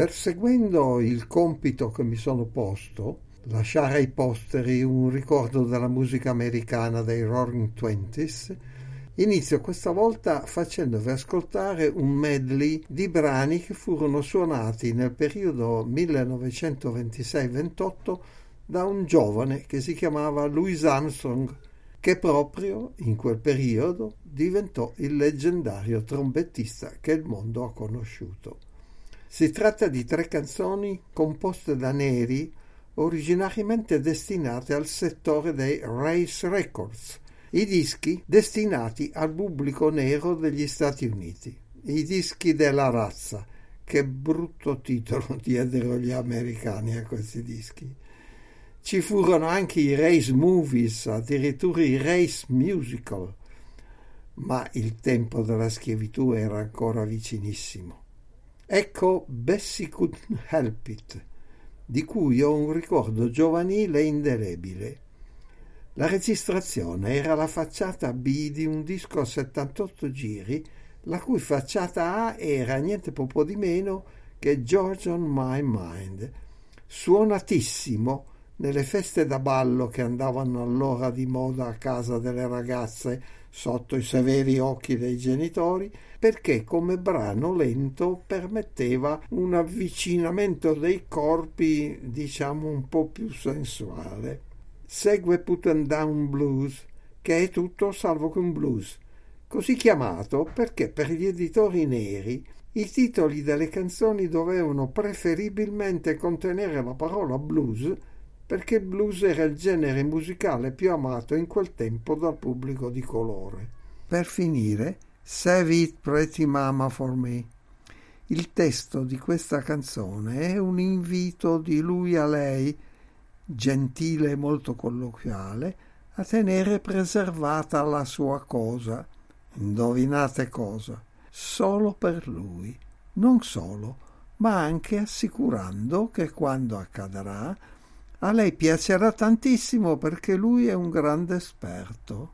Perseguendo il compito che mi sono posto, lasciare ai posteri un ricordo della musica americana dei Roaring Twenties, inizio questa volta facendovi ascoltare un medley di brani che furono suonati nel periodo 1926-28 da un giovane che si chiamava Louis Armstrong, che proprio in quel periodo diventò il leggendario trombettista che il mondo ha conosciuto. Si tratta di tre canzoni composte da neri originariamente destinate al settore dei Race Records, i dischi destinati al pubblico nero degli Stati Uniti, i dischi della razza. Che brutto titolo diedero gli americani a questi dischi. Ci furono anche i race movies, addirittura i race musical, ma il tempo della schiavitù era ancora vicinissimo. Ecco Bessie Couldn't Help It, di cui ho un ricordo giovanile e indelebile. La registrazione era la facciata B di un disco a 78 giri, la cui facciata A era niente poco di meno che George on My Mind, suonatissimo nelle feste da ballo che andavano allora di moda a casa delle ragazze sotto i severi occhi dei genitori, perché come brano lento permetteva un avvicinamento dei corpi, diciamo, un po' più sensuale. Segue Put and Down Blues, che è tutto salvo che un blues, così chiamato perché per gli editori neri i titoli delle canzoni dovevano preferibilmente contenere la parola blues perché il blues era il genere musicale più amato in quel tempo dal pubblico di colore. Per finire, Save It Pretty Mama for Me. Il testo di questa canzone è un invito di lui a lei, gentile e molto colloquiale, a tenere preservata la sua cosa. Indovinate cosa? Solo per lui. Non solo, ma anche assicurando che quando accadrà a lei piacerà tantissimo perché lui è un grande esperto.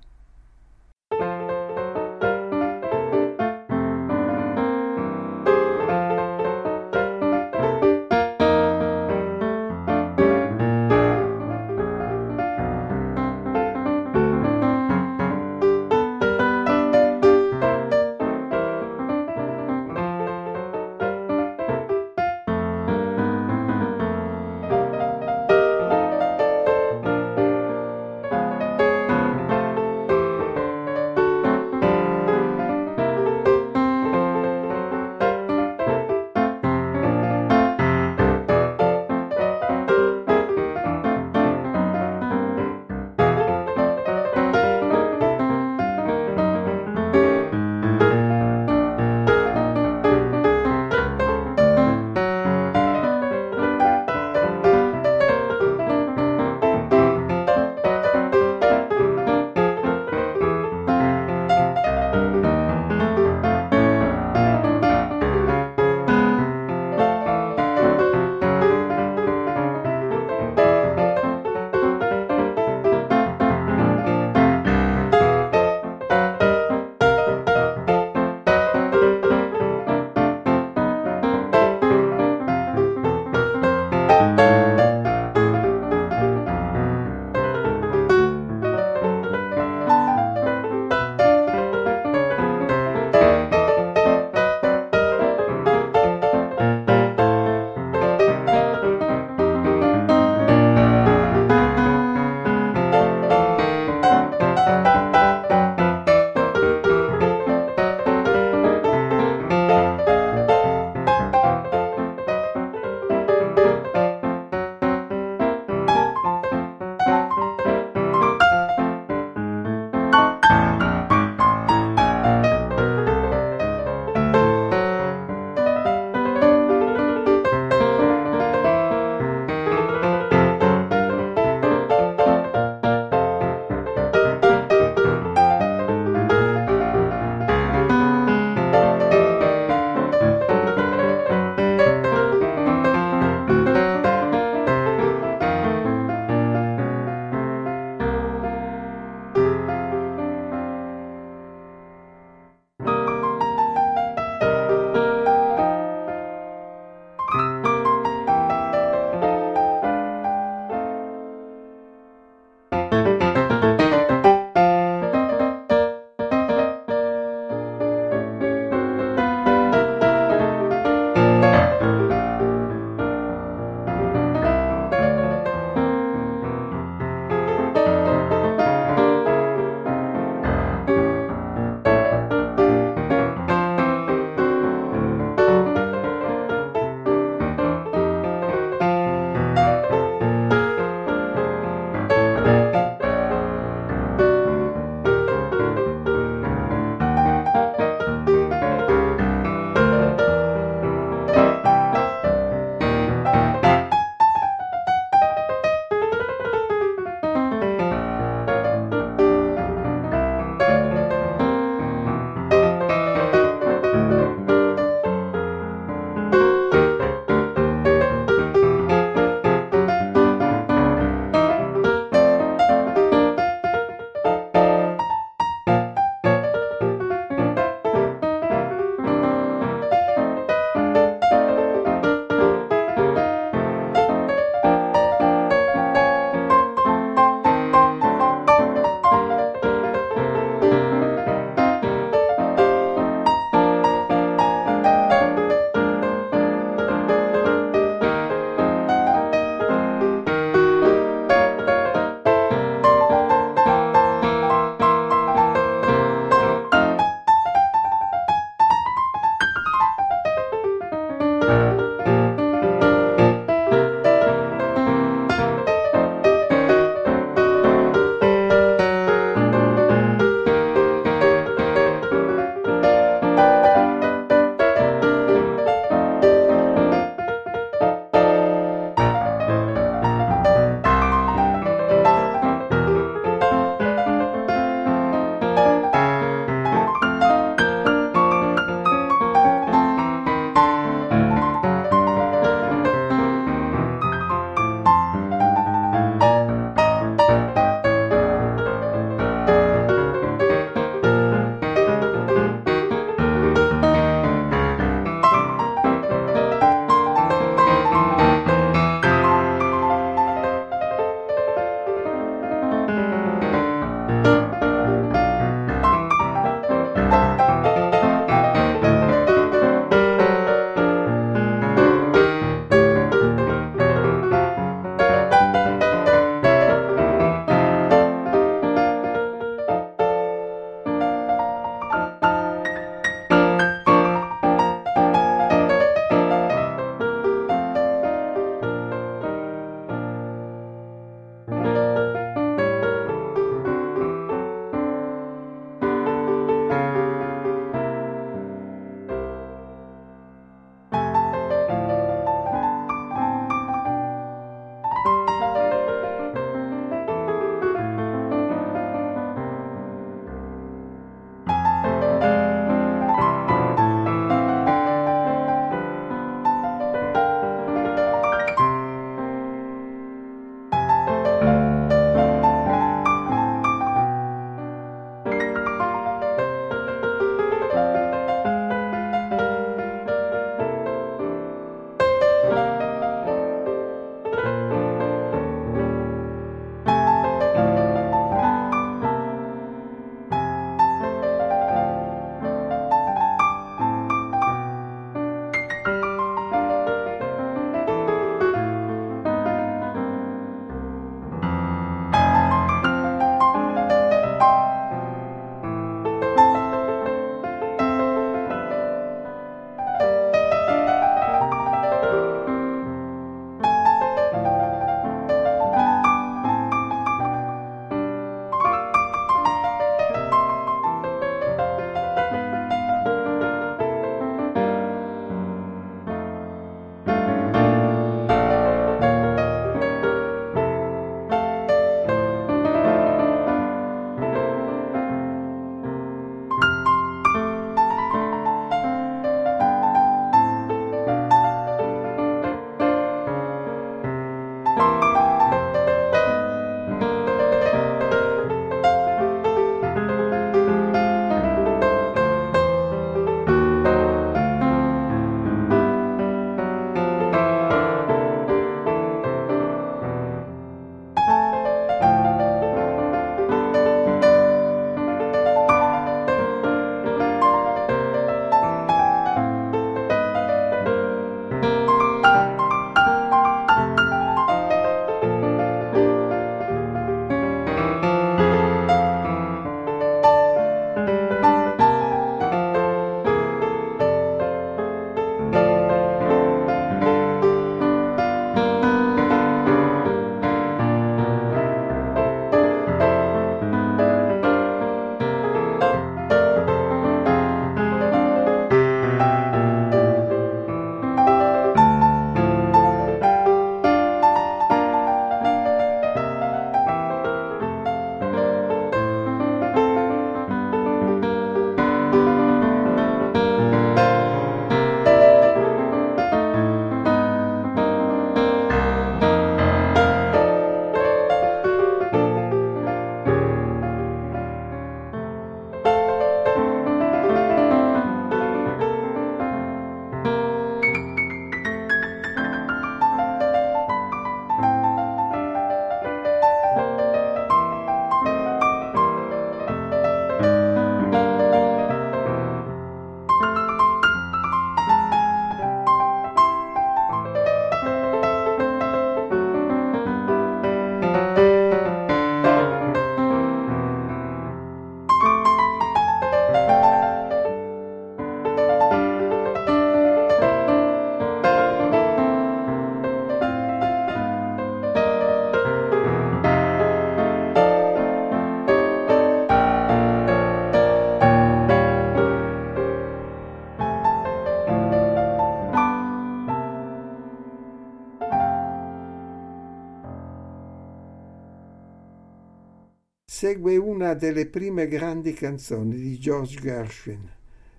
Segue una delle prime grandi canzoni di George Gershwin,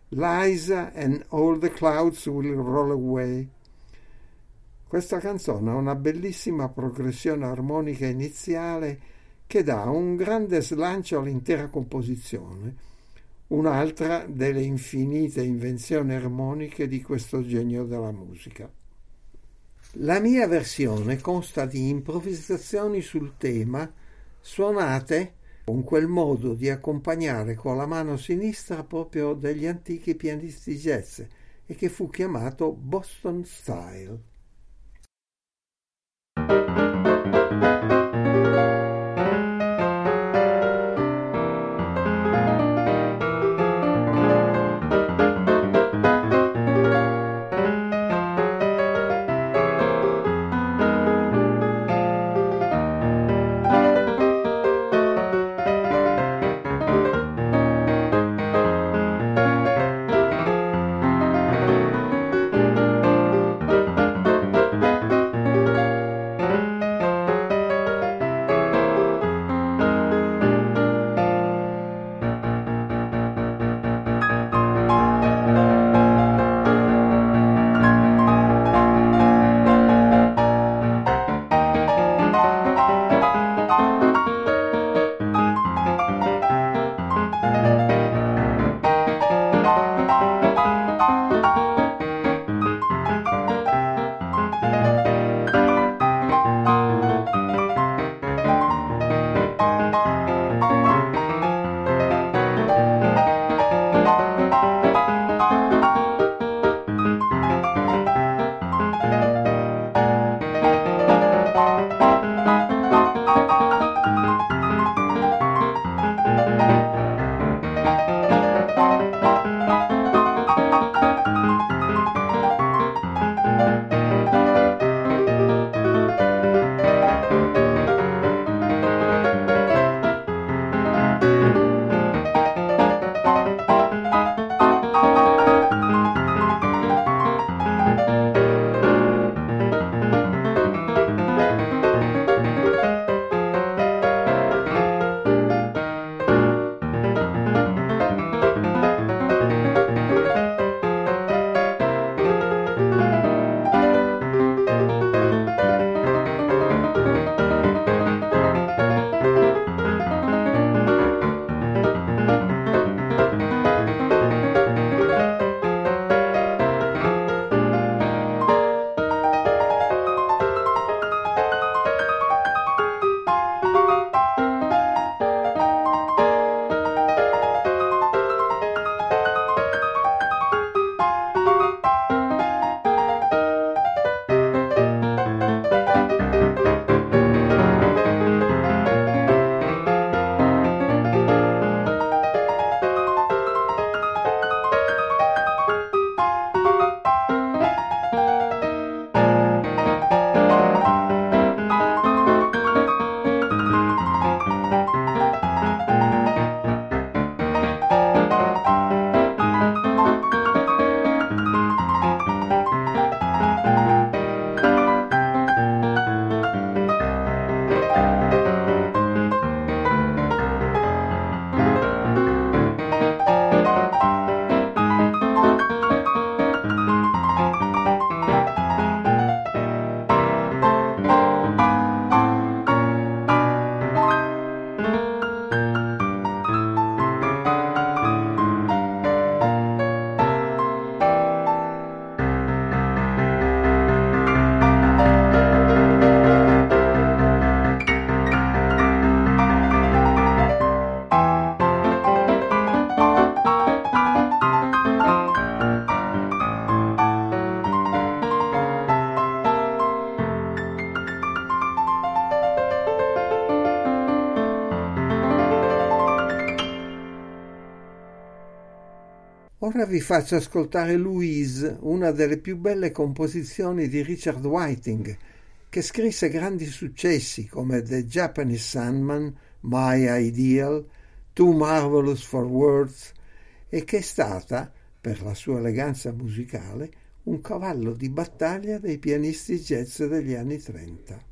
Liza and All the Clouds Will Roll Away. Questa canzone ha una bellissima progressione armonica iniziale che dà un grande slancio all'intera composizione, un'altra delle infinite invenzioni armoniche di questo genio della musica. La mia versione consta di improvvisazioni sul tema suonate con quel modo di accompagnare con la mano sinistra proprio degli antichi pianisti jazz e che fu chiamato Boston Style. Vi faccio ascoltare Louise, una delle più belle composizioni di Richard Whiting, che scrisse grandi successi come The Japanese Sandman, My Ideal, Too Marvelous for Words e che è stata, per la sua eleganza musicale, un cavallo di battaglia dei pianisti jazz degli anni Trenta.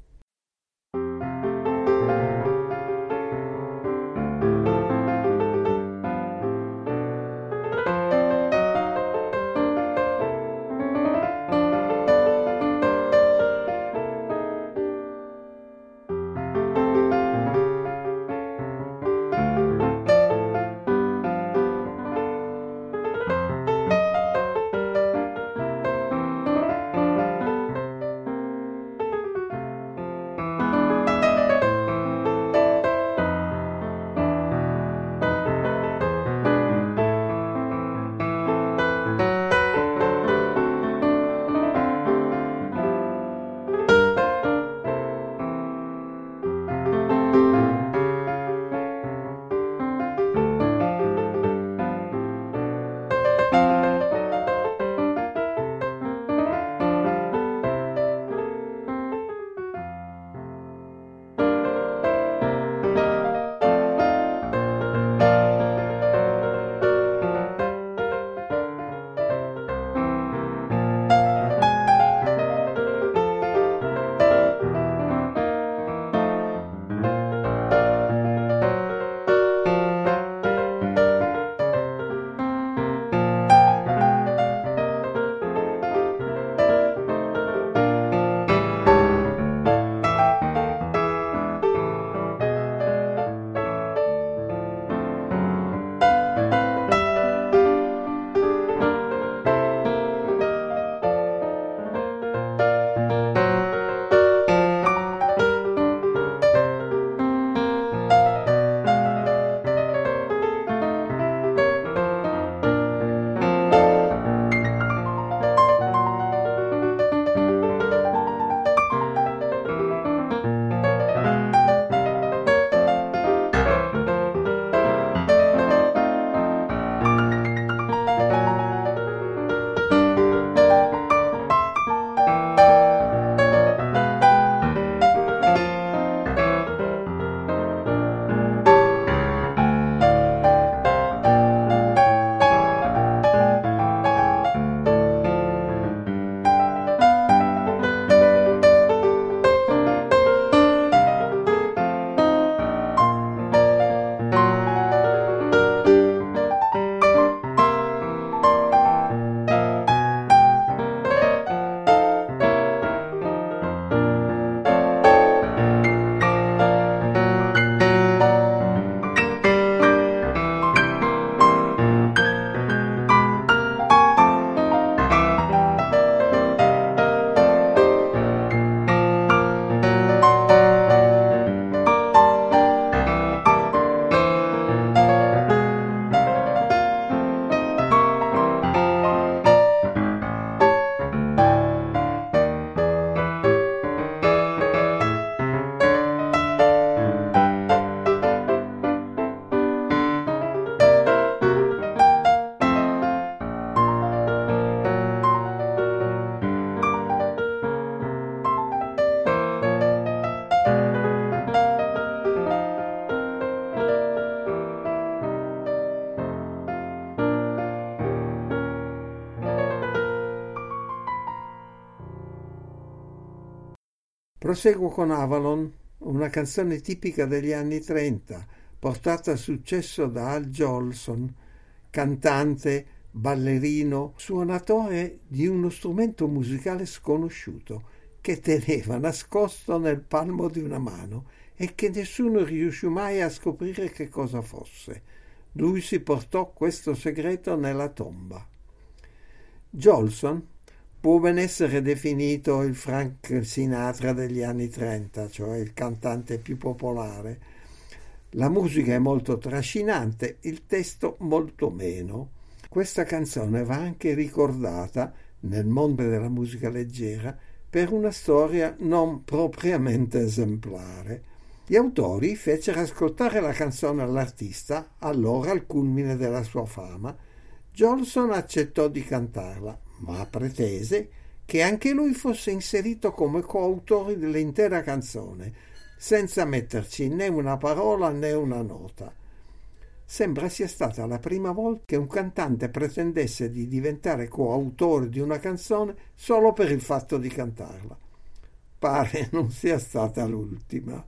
Proseguo con Avalon, una canzone tipica degli anni 30, portata a successo da Al Jolson, cantante, ballerino, suonatore di uno strumento musicale sconosciuto che teneva nascosto nel palmo di una mano e che nessuno riuscì mai a scoprire che cosa fosse. Lui si portò questo segreto nella tomba. Jolson può ben essere definito il Frank Sinatra degli anni 30, cioè il cantante più popolare. La musica è molto trascinante, il testo molto meno. Questa canzone va anche ricordata nel mondo della musica leggera per una storia non propriamente esemplare. Gli autori fecero ascoltare la canzone all'artista, allora al culmine della sua fama. Johnson accettò di cantarla, ma pretese che anche lui fosse inserito come coautore dell'intera canzone, senza metterci né una parola né una nota. Sembra sia stata la prima volta che un cantante pretendesse di diventare coautore di una canzone solo per il fatto di cantarla. Pare non sia stata l'ultima.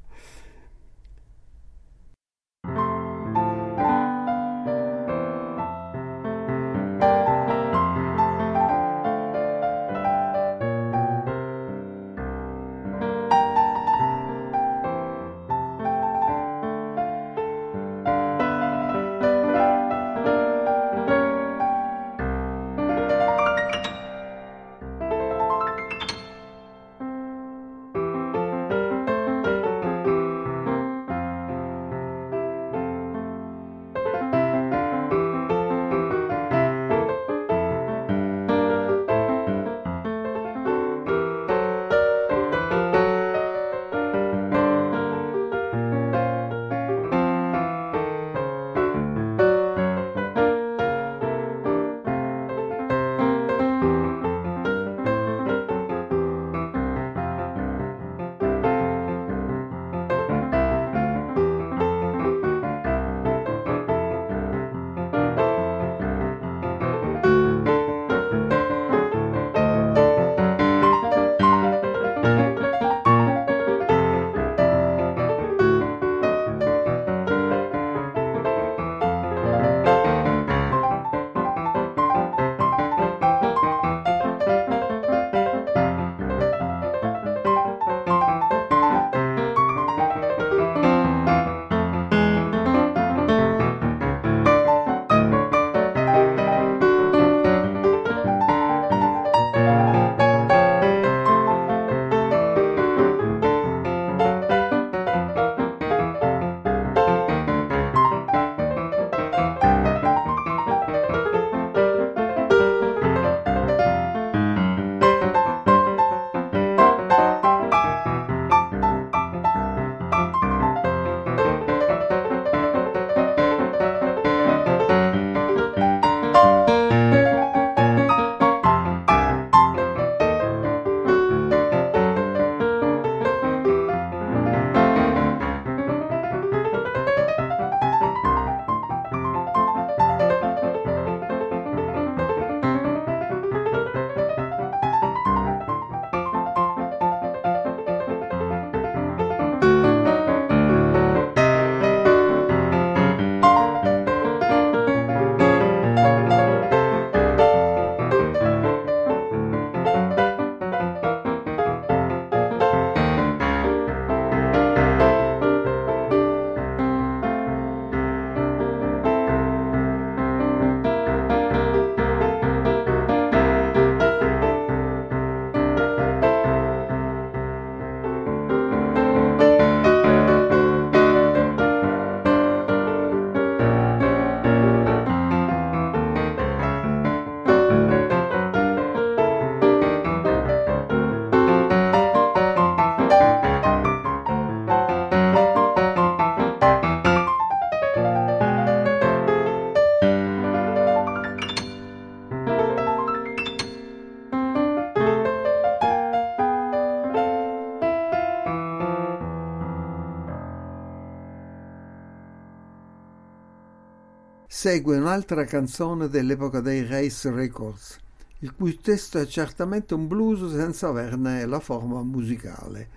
Segue un'altra canzone dell'epoca dei Race Records, il cui testo è certamente un blues senza averne la forma musicale.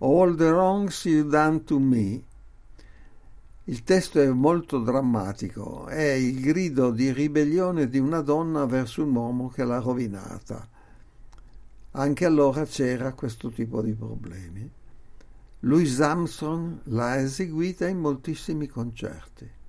All the Wrongs You Done to Me. Il testo è molto drammatico, è il grido di ribellione di una donna verso un uomo che l'ha rovinata. Anche allora c'era questo tipo di problemi. Louis Armstrong l'ha eseguita in moltissimi concerti.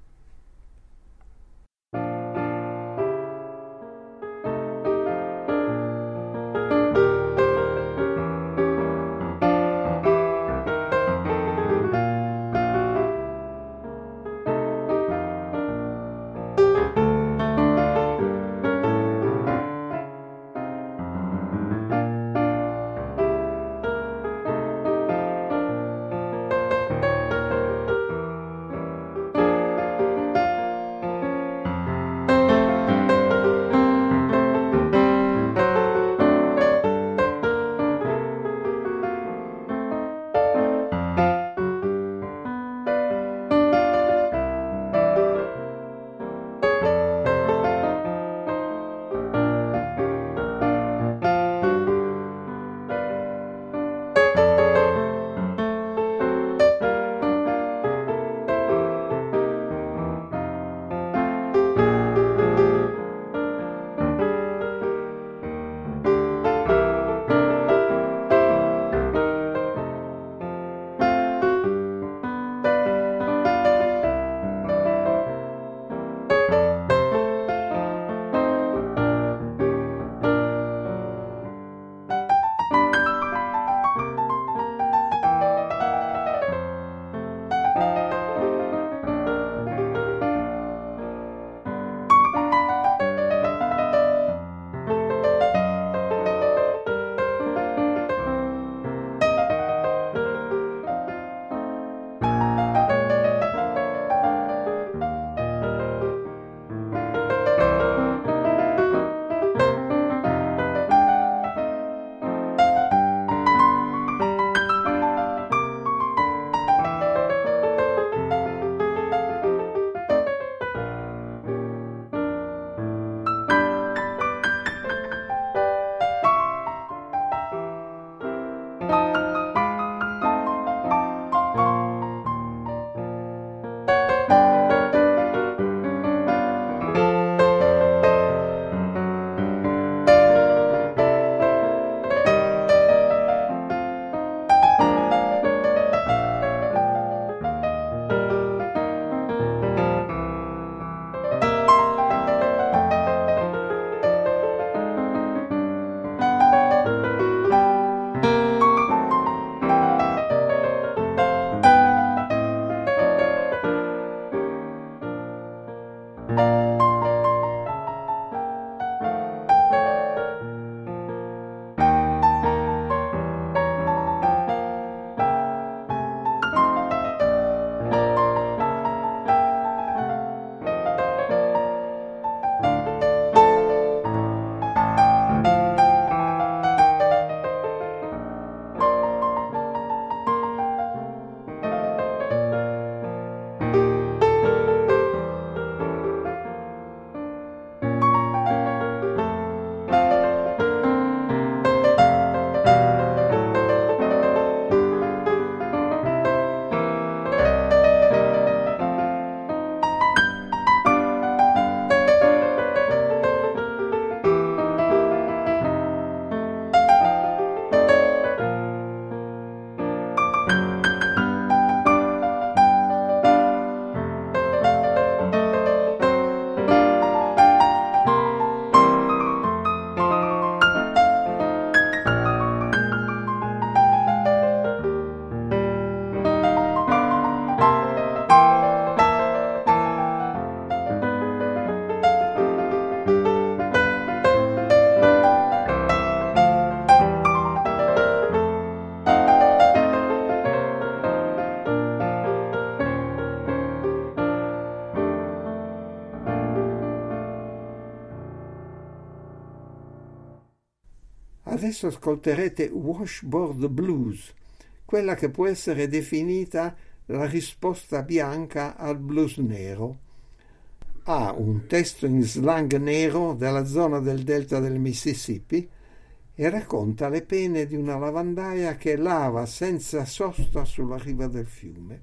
Adesso ascolterete Washboard Blues, quella che può essere definita la risposta bianca al blues nero. Ha un testo in slang nero della zona del delta del Mississippi e racconta le pene di una lavandaia che lava senza sosta sulla riva del fiume.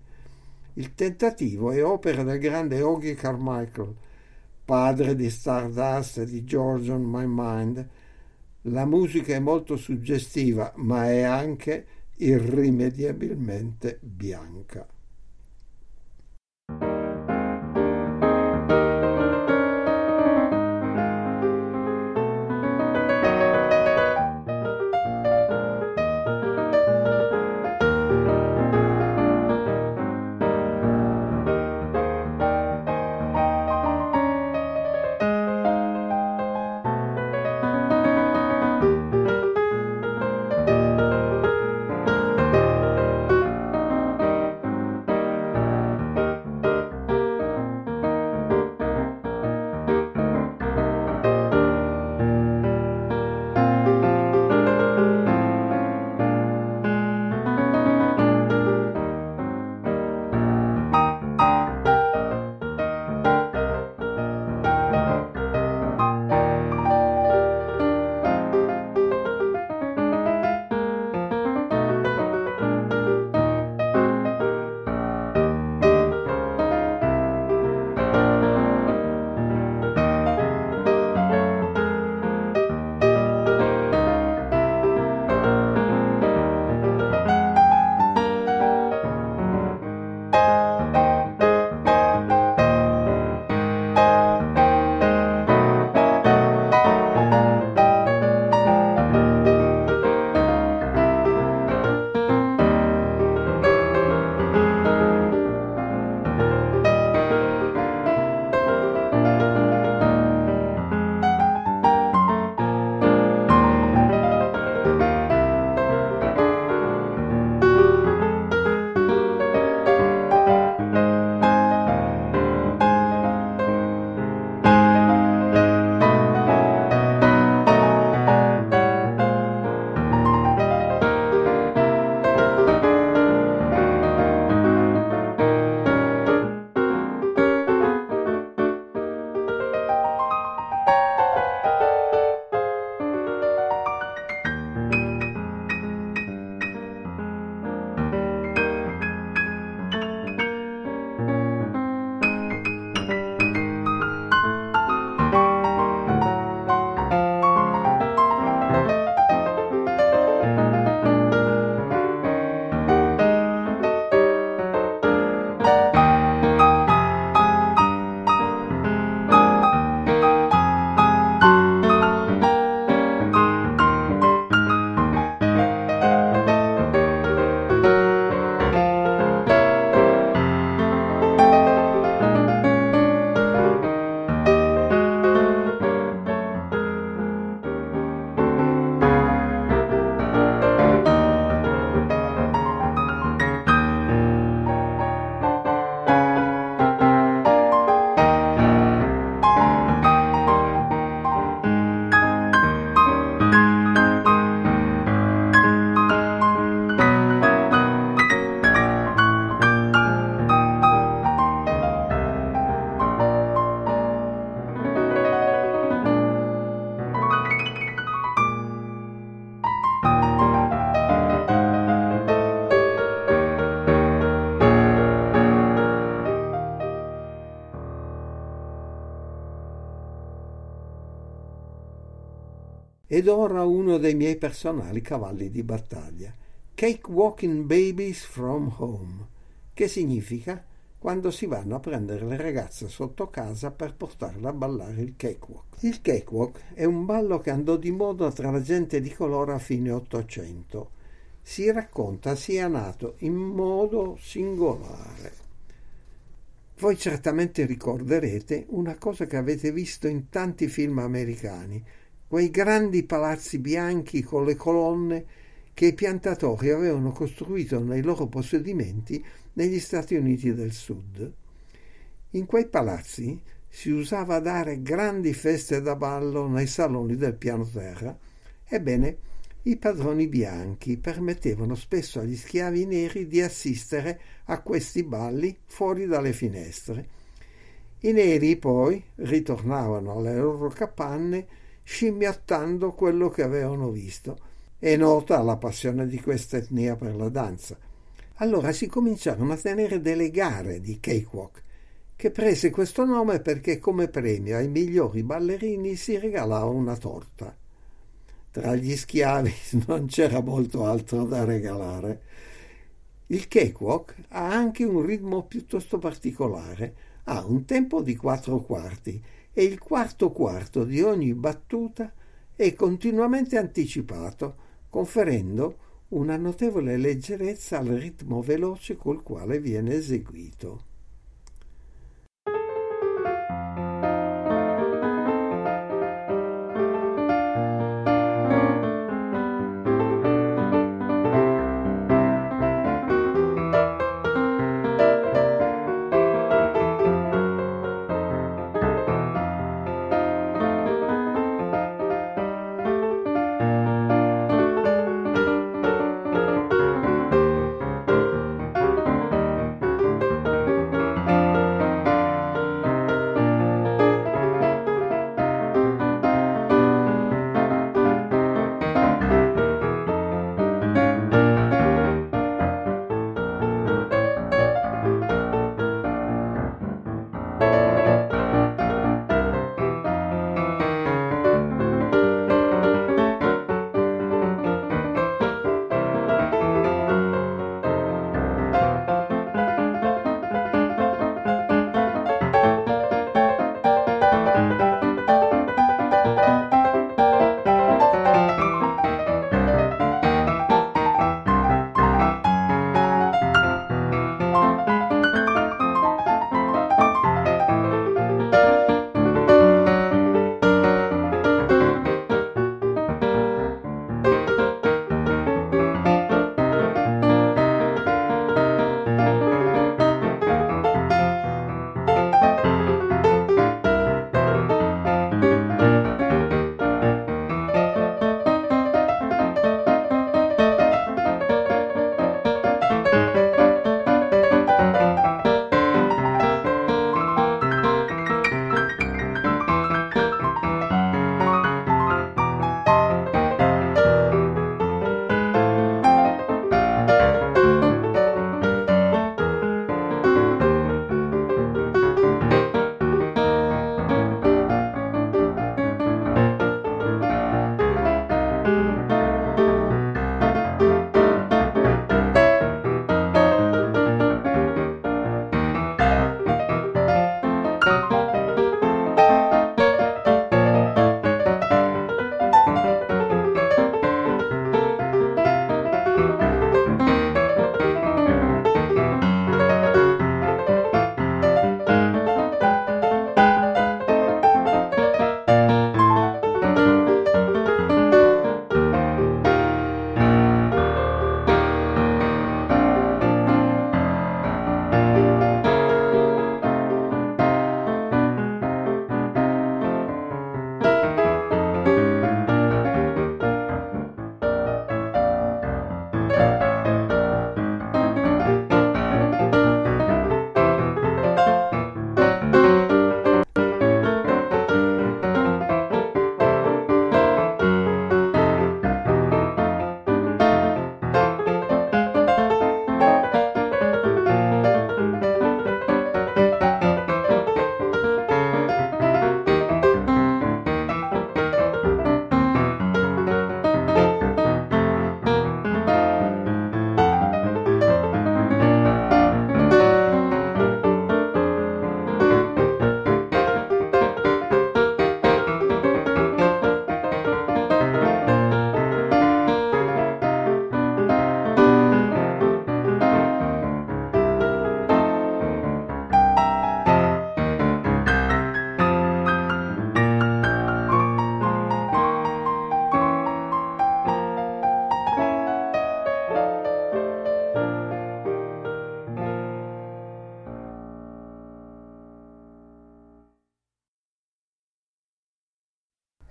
Il tentativo è opera del grande Oggy Carmichael, padre di Stardust e di George on My Mind. La musica è molto suggestiva, ma è anche irrimediabilmente bianca. Ed ora uno dei miei personali cavalli di battaglia, Cake Walking Babies from Home, che significa quando si vanno a prendere le ragazze sotto casa per portarle a ballare il cakewalk. Il cakewalk è un ballo che andò di moda tra la gente di colore a fine Ottocento. Si racconta sia nato in modo singolare. Voi certamente ricorderete una cosa che avete visto in tanti film americani, quei grandi palazzi bianchi con le colonne che i piantatori avevano costruito nei loro possedimenti negli Stati Uniti del Sud. In quei palazzi si usava dare grandi feste da ballo nei saloni del piano terra. Ebbene, i padroni bianchi permettevano spesso agli schiavi neri di assistere a questi balli fuori dalle finestre. I neri poi ritornavano alle loro capanne scimmiottando quello che avevano visto. È nota la passione di questa etnia per la danza. Allora si cominciarono a tenere delle gare di cakewalk, che prese questo nome perché come premio ai migliori ballerini si regalava una torta. Tra gli schiavi non c'era molto altro da regalare. Il cakewalk ha anche un ritmo piuttosto particolare, ha un tempo di quattro quarti e il quarto quarto di ogni battuta è continuamente anticipato, conferendo una notevole leggerezza al ritmo veloce col quale viene eseguito.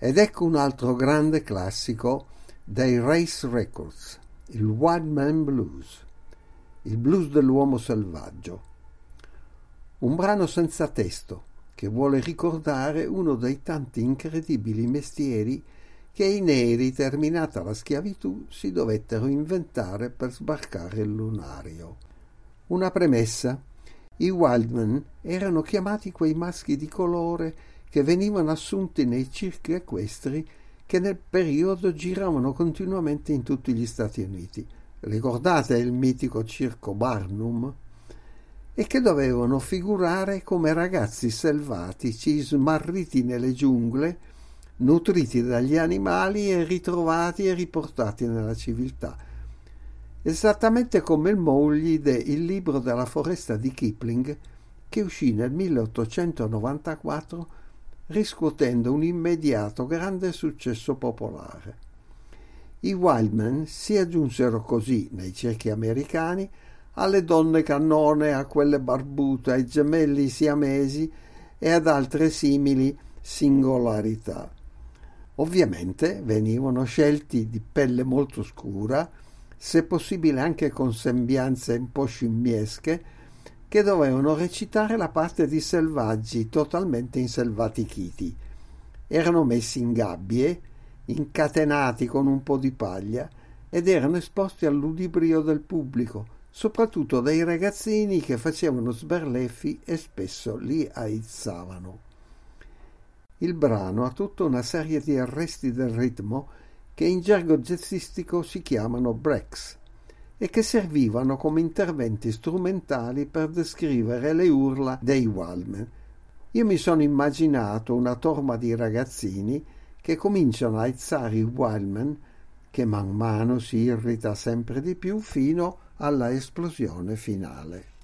Ed ecco un altro grande classico dei Race Records, il One Man Blues, il blues dell'uomo selvaggio. Un brano senza testo che vuole ricordare uno dei tanti incredibili mestieri che i neri, terminata la schiavitù, si dovettero inventare per sbarcare il lunario. Una premessa. I Wildman erano chiamati quei maschi di colore che venivano assunti nei circhi equestri che nel periodo giravano continuamente in tutti gli Stati Uniti. Ricordate il mitico circo Barnum? E che dovevano figurare come ragazzi selvatici smarriti nelle giungle, nutriti dagli animali e ritrovati e riportati nella civiltà. Esattamente come il Moglide, il libro della foresta di Kipling, che uscì nel 1894 riscuotendo un immediato grande successo popolare. I Wildman si aggiunsero così, nei cerchi americani, alle donne cannone, a quelle barbute, ai gemelli siamesi e ad altre simili singolarità. Ovviamente venivano scelti di pelle molto scura, se possibile anche con sembianze un po' scimmiesche, che dovevano recitare la parte di selvaggi totalmente inselvatichiti. Erano messi in gabbie, incatenati con un po' di paglia, ed erano esposti all'udibrio del pubblico, soprattutto dai ragazzini che facevano sberleffi e spesso li aizzavano. Il brano ha tutta una serie di arresti del ritmo che in gergo jazzistico si chiamano breaks e che servivano come interventi strumentali per descrivere le urla dei Walmen. Io mi sono immaginato una torma di ragazzini che cominciano a aizzare i Wildman che man mano si irrita sempre di più fino alla esplosione finale.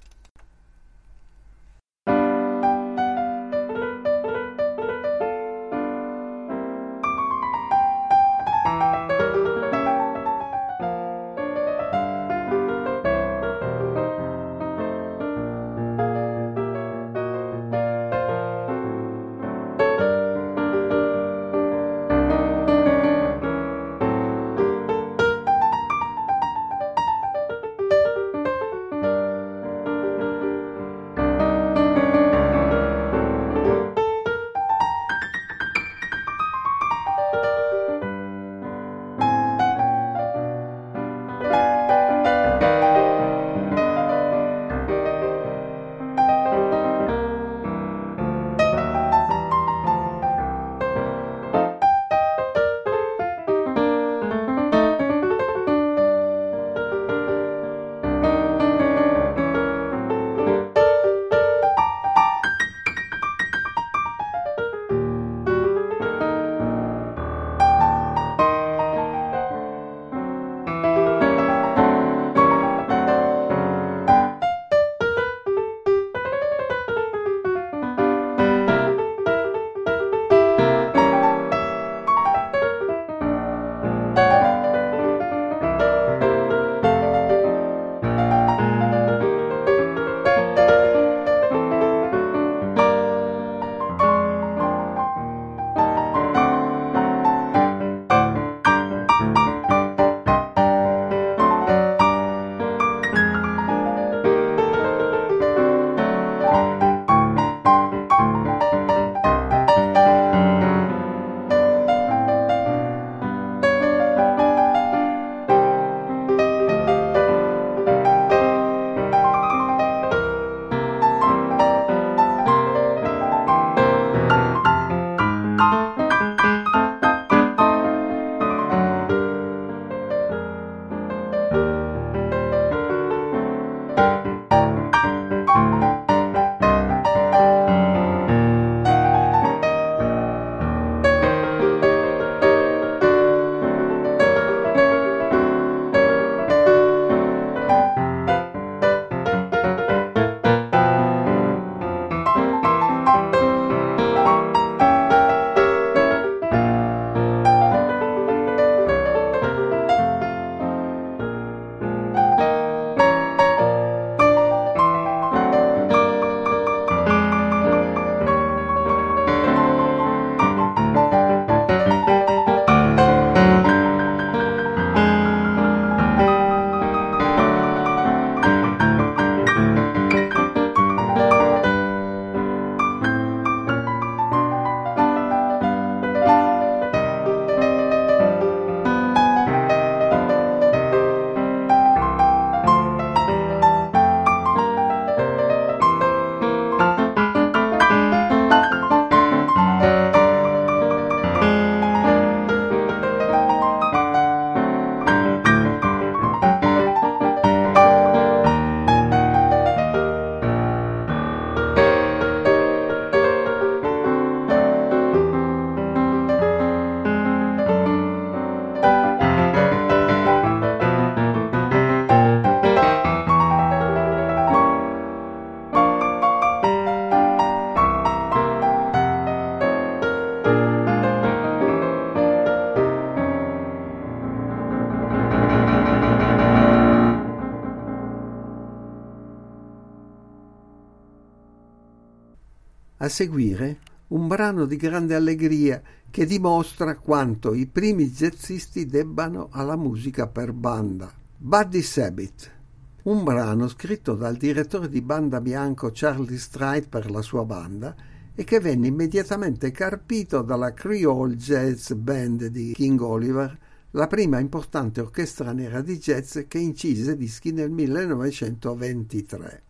A seguire un brano di grande allegria che dimostra quanto i primi jazzisti debbano alla musica per banda. Buddy Sabbath, un brano scritto dal direttore di banda bianco Charlie Stride per la sua banda e che venne immediatamente carpito dalla Creole Jazz Band di King Oliver, la prima importante orchestra nera di jazz che incise dischi nel 1923.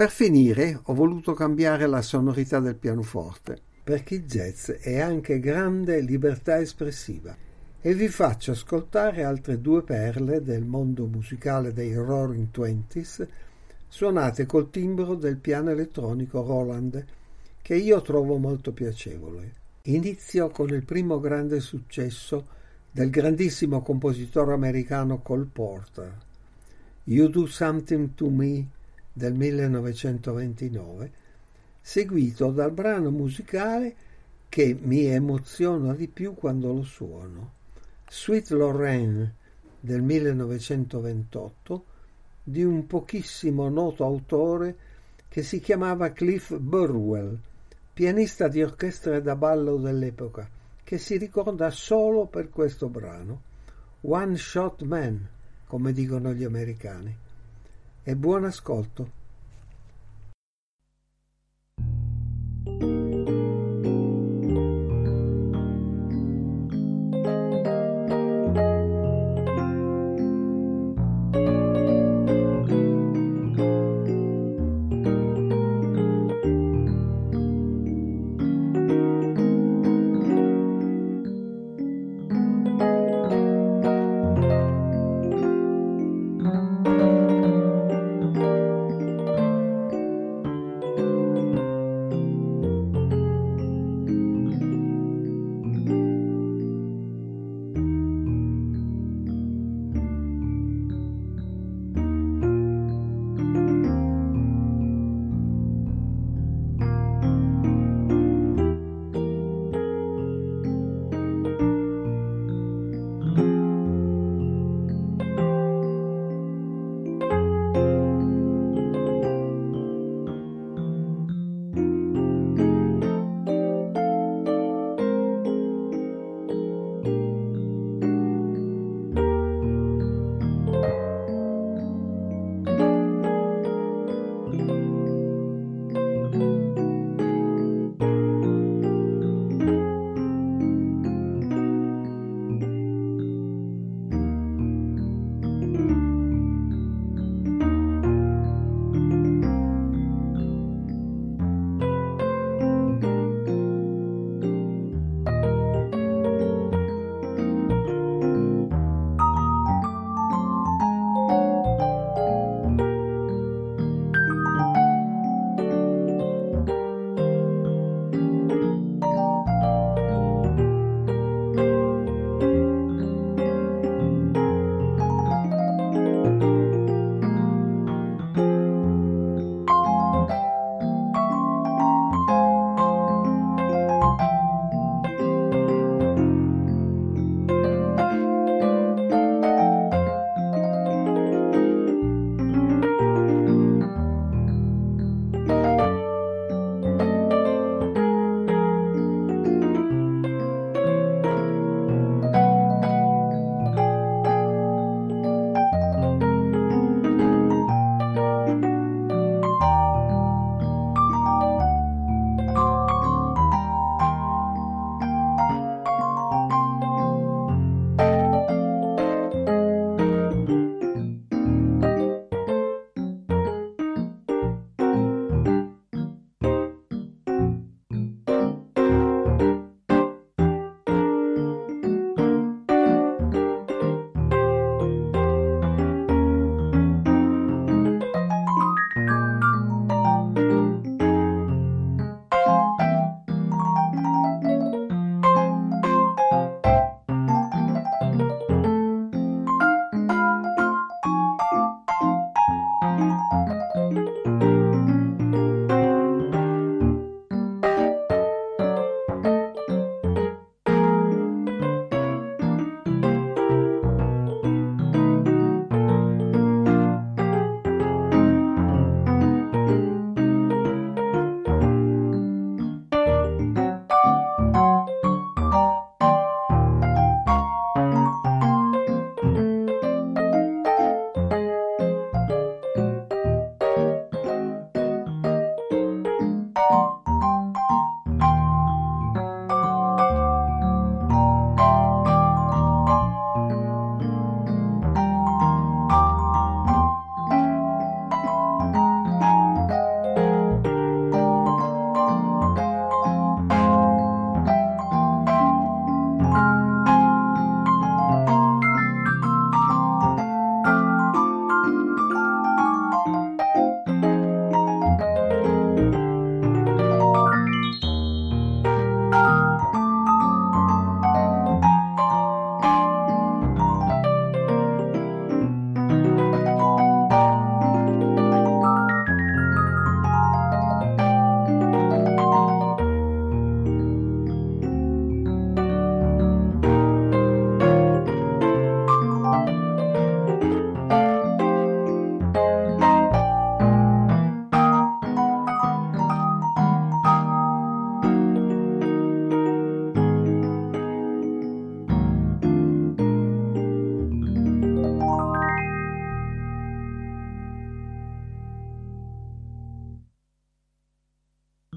Per finire ho voluto cambiare la sonorità del pianoforte, perché il jazz è anche grande libertà espressiva e vi faccio ascoltare altre due perle del mondo musicale dei Roaring Twenties suonate col timbro del piano elettronico Roland che io trovo molto piacevole. Inizio con il primo grande successo del grandissimo compositore americano Cole Porter. You Do Something to Me del 1929, seguito dal brano musicale che mi emoziona di più quando lo suono, Sweet Lorraine del 1928, di un pochissimo noto autore che si chiamava Cliff Burwell, pianista di orchestra da ballo dell'epoca, che si ricorda solo per questo brano, One Shot Man, come dicono gli americani e buon ascolto.